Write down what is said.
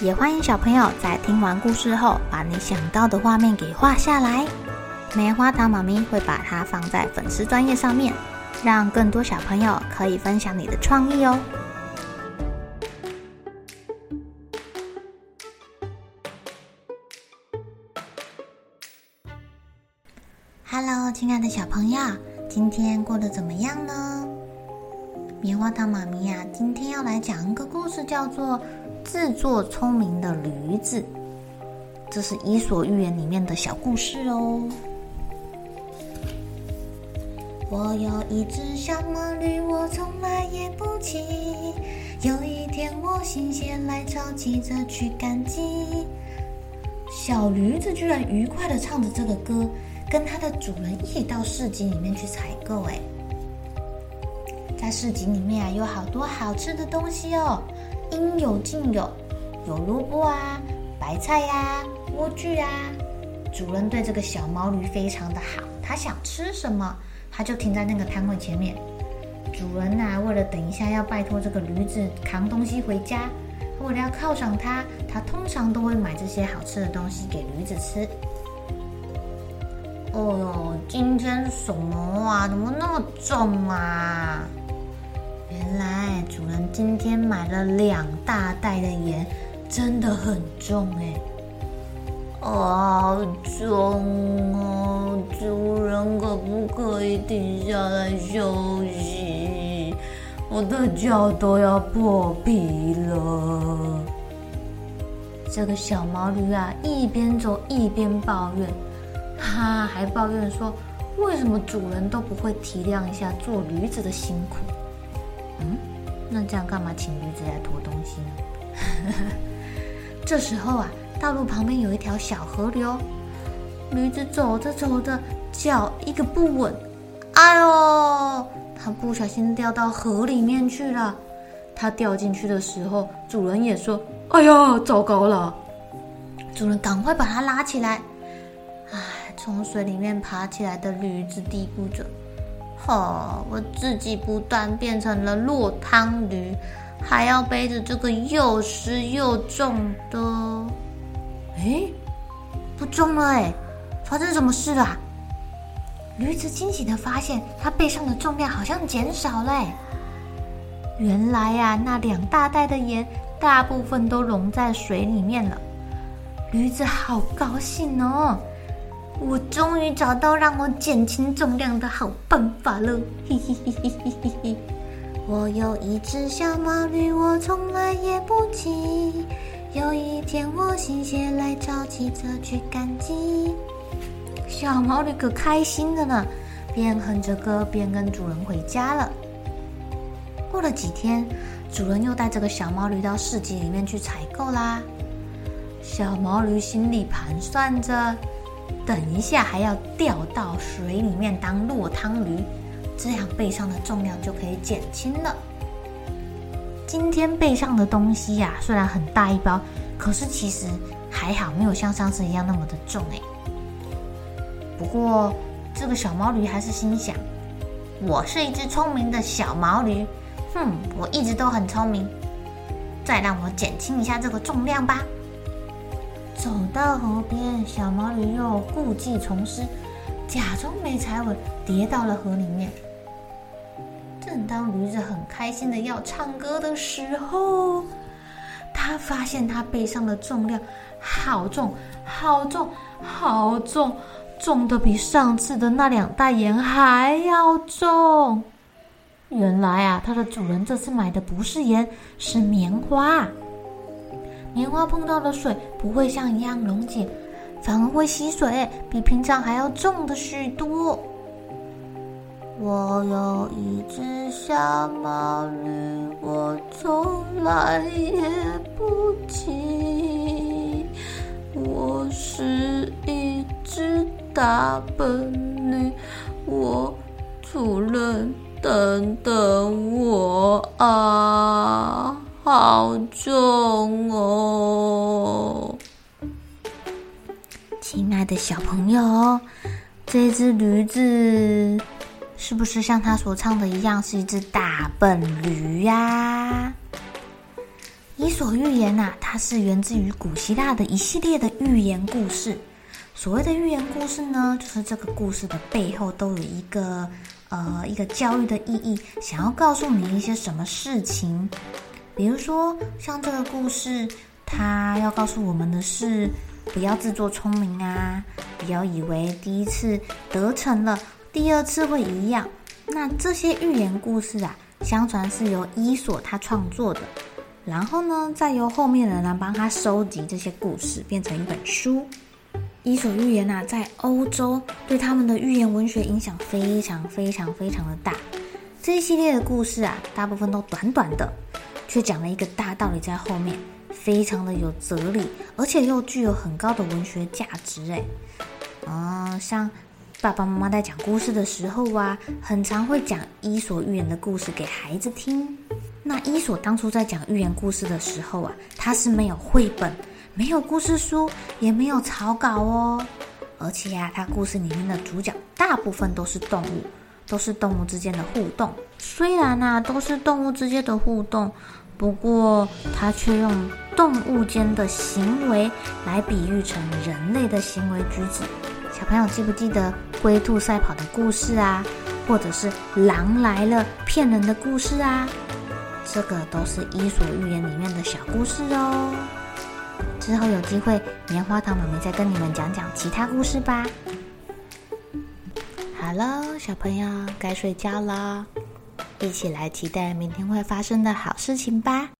也欢迎小朋友在听完故事后，把你想到的画面给画下来。棉花糖妈咪会把它放在粉丝专页上面，让更多小朋友可以分享你的创意哦。Hello，亲爱的小朋友，今天过得怎么样呢？棉花糖妈咪呀，今天要来讲一个故事，叫做《自作聪明的驴子》。这是《伊索寓言》里面的小故事哦。我有一只小毛驴，我从来也不骑。有一天，我心血来潮，骑着去赶集。小驴子居然愉快地唱着这个歌。跟它的主人一起到市集里面去采购，哎，在市集里面啊，有好多好吃的东西哦，应有尽有，有萝卜啊、白菜呀、啊、莴苣啊。主人对这个小毛驴非常的好，他想吃什么，他就停在那个摊位前面。主人呐，为了等一下要拜托这个驴子扛东西回家，为了要犒赏他，他通常都会买这些好吃的东西给驴子吃。哦哟，今天什么啊？怎么那么重啊？原来主人今天买了两大袋的盐，真的很重哎！好重哦！主人可不可以停下来休息？我的脚都要破皮了。这个小毛驴啊，一边走一边抱怨。他还抱怨说：“为什么主人都不会体谅一下做驴子的辛苦？”嗯，那这样干嘛请驴子来驮东西呢？这时候啊，道路旁边有一条小河流，驴子走着走着，脚一个不稳，哎呦，他不小心掉到河里面去了。他掉进去的时候，主人也说：“哎呀，糟糕了！”主人赶快把他拉起来。哎从水里面爬起来的驴子嘀咕着：“哦，我自己不但变成了落汤驴，还要背着这个又湿又重的……哎，不重了哎，发生什么事了？”驴子惊喜地发现，它背上的重量好像减少了。原来呀，那两大袋的盐大部分都溶在水里面了。驴子好高兴哦！我终于找到让我减轻重量的好办法了！嘿嘿嘿嘿嘿嘿嘿！我有一只小毛驴，我从来也不骑。有一天，我心血来潮，骑车去赶集。小毛驴可开心的呢，边哼着歌边跟主人回家了。过了几天，主人又带这个小毛驴到市集里面去采购啦。小毛驴心里盘算着。等一下还要掉到水里面当落汤驴，这样背上的重量就可以减轻了。今天背上的东西呀、虽然很大一包，可是其实还好，没有像上次一样那么的重哎。不过这个小毛驴还是心想：我是一只聪明的小毛驴，哼，我一直都很聪明，再让我减轻一下这个重量吧。走到河边，小毛驴又故技重施，假装没踩稳，跌到了河里面。正当驴子很开心的要唱歌的时候，他发现他背上的重量好重，好重，好重，重的比上次的那两袋盐还要重。原来啊，他的主人这次买的不是盐，是棉花。棉花碰到的水不会像一样溶解，反而会吸水，比平常还要重的许多。我有一只小毛驴，我从来也不骑。我是一只大笨驴，我主人等等我啊，好重哦！亲爱的小朋友，这只驴子。是不是像他所唱的一样，是一只大笨驴呀？伊索寓言呐、它是源自于古希腊的一系列的寓言故事。所谓的寓言故事呢，就是这个故事的背后都有一个呃一个教育的意义，想要告诉你一些什么事情。比如说，像这个故事，它要告诉我们的是，不要自作聪明啊，不要以为第一次得逞了。第二次会一样。那这些寓言故事啊，相传是由伊索他创作的，然后呢，再由后面的人来帮他收集这些故事，变成一本书。伊索寓言啊，在欧洲对他们的寓言文学影响非常非常非常的大。这一系列的故事啊，大部分都短短的，却讲了一个大道理在后面，非常的有哲理，而且又具有很高的文学价值。哎，啊，像。爸爸妈妈在讲故事的时候啊，很常会讲伊索寓言的故事给孩子听。那伊索当初在讲寓言故事的时候啊，他是没有绘本、没有故事书、也没有草稿哦。而且呀、啊，他故事里面的主角大部分都是动物，都是动物之间的互动。虽然呢、都是动物之间的互动，不过它却用动物间的行为来比喻成人类的行为举止。小朋友记不记得龟兔赛跑的故事啊？或者是狼来了骗人的故事啊？这个都是伊索寓言里面的小故事哦。之后有机会，棉花糖妈咪再跟你们讲讲其他故事吧。好喽，小朋友该睡觉了，一起来期待明天会发生的好事情吧。